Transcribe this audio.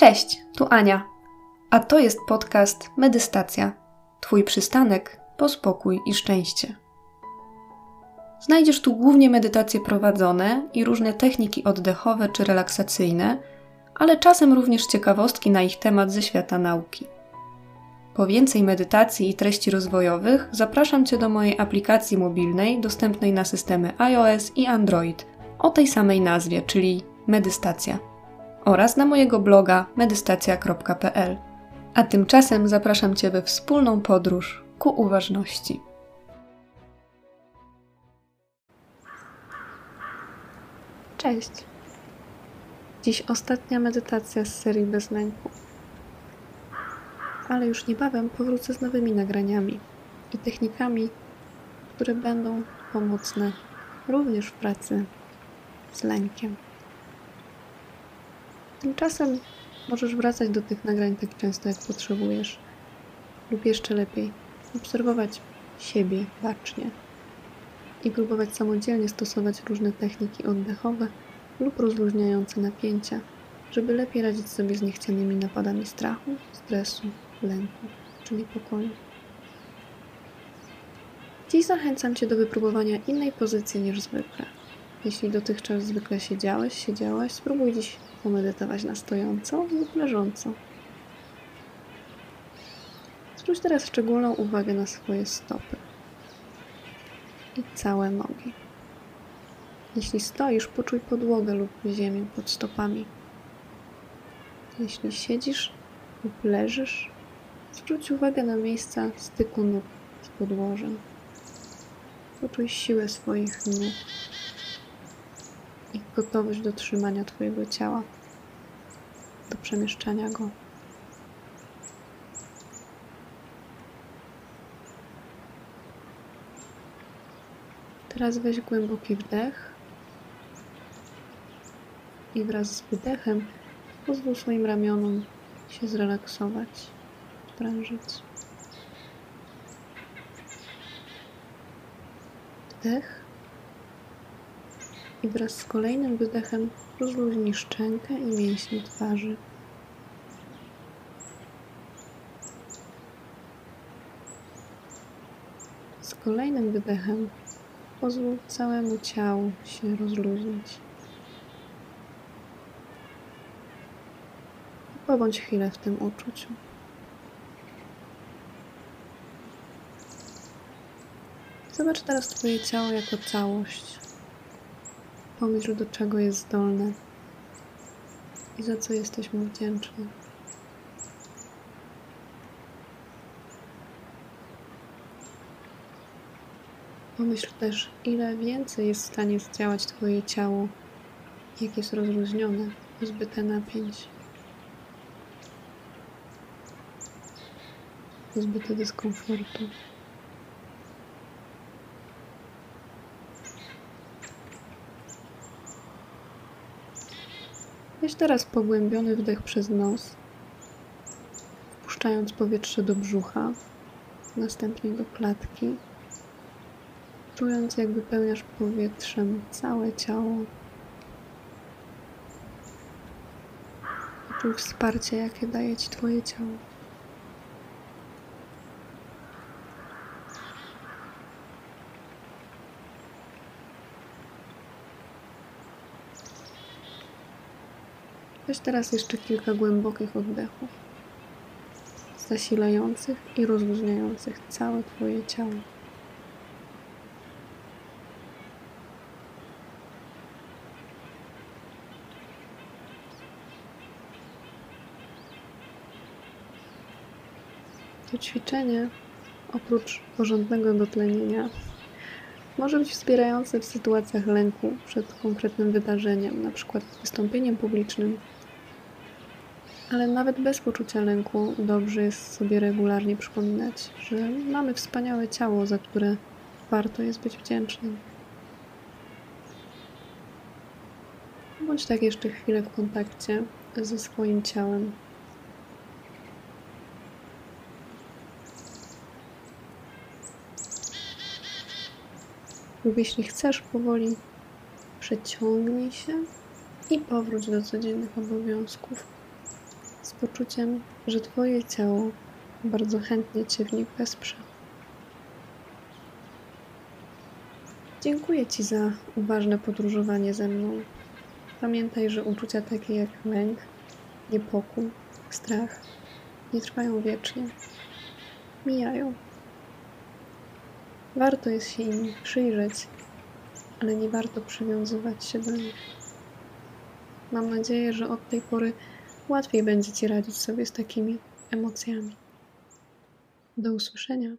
Cześć, tu Ania. A to jest podcast Medystacja. Twój przystanek po spokój i szczęście. Znajdziesz tu głównie medytacje prowadzone i różne techniki oddechowe czy relaksacyjne, ale czasem również ciekawostki na ich temat ze świata nauki. Po więcej medytacji i treści rozwojowych zapraszam Cię do mojej aplikacji mobilnej dostępnej na systemy iOS i Android o tej samej nazwie, czyli Medystacja oraz na mojego bloga medystacja.pl. A tymczasem zapraszam Cię we wspólną podróż ku uważności. Cześć! Dziś ostatnia medytacja z serii Bez Lęku. Ale już niebawem powrócę z nowymi nagraniami i technikami, które będą pomocne również w pracy z lękiem. Tymczasem możesz wracać do tych nagrań tak często, jak potrzebujesz. Lub jeszcze lepiej, obserwować siebie bacznie i próbować samodzielnie stosować różne techniki oddechowe lub rozluźniające napięcia, żeby lepiej radzić sobie z niechcianymi napadami strachu, stresu, lęku czy niepokoju. Dziś zachęcam Cię do wypróbowania innej pozycji niż zwykle. Jeśli dotychczas zwykle siedziałeś, siedziałaś, spróbuj dziś pomedytować na stojąco lub leżąco. Zwróć teraz szczególną uwagę na swoje stopy i całe nogi. Jeśli stoisz, poczuj podłogę lub ziemię pod stopami. Jeśli siedzisz lub leżysz, zwróć uwagę na miejsca styku nóg z podłożem. Poczuj siłę swoich nóg i gotowość do trzymania Twojego ciała, do przemieszczania go. Teraz weź głęboki wdech i wraz z wydechem pozwól swoim ramionom się zrelaksować, sprężyć. Wdech i wraz z kolejnym wydechem rozluźnij szczękę i mięśnie twarzy. Z kolejnym wydechem pozwól całemu ciału się rozluźnić. Pobądź chwilę w tym uczuciu. Zobacz teraz Twoje ciało jako całość. Pomyśl, do czego jest zdolne i za co jesteś mu wdzięczny. Pomyśl też, ile więcej jest w stanie zdziałać Twoje ciało, jak jest rozluźnione, pozbyte napięć, pozbyte dyskomfortu. Weź teraz pogłębiony wdech przez nos, wpuszczając powietrze do brzucha, następnie do klatki, czując jak wypełniasz powietrzem całe ciało. Czuj wsparcie, jakie daje Ci Twoje ciało. Weź teraz jeszcze kilka głębokich oddechów, zasilających i rozluźniających całe Twoje ciało. To ćwiczenie, oprócz porządnego dotlenienia, może być wspierające w sytuacjach lęku przed konkretnym wydarzeniem, np. wystąpieniem publicznym ale nawet bez poczucia lęku dobrze jest sobie regularnie przypominać, że mamy wspaniałe ciało, za które warto jest być wdzięcznym. Bądź tak jeszcze chwilę w kontakcie ze swoim ciałem. Lub jeśli chcesz, powoli przeciągnij się i powróć do codziennych obowiązków. Poczuciem, że Twoje ciało bardzo chętnie Cię w nich wesprze. Dziękuję Ci za uważne podróżowanie ze mną. Pamiętaj, że uczucia takie jak lęk, niepokój, strach nie trwają wiecznie. Mijają. Warto jest się im przyjrzeć, ale nie warto przywiązywać się do nich. Mam nadzieję, że od tej pory łatwiej będzie Ci radzić sobie z takimi emocjami. Do usłyszenia.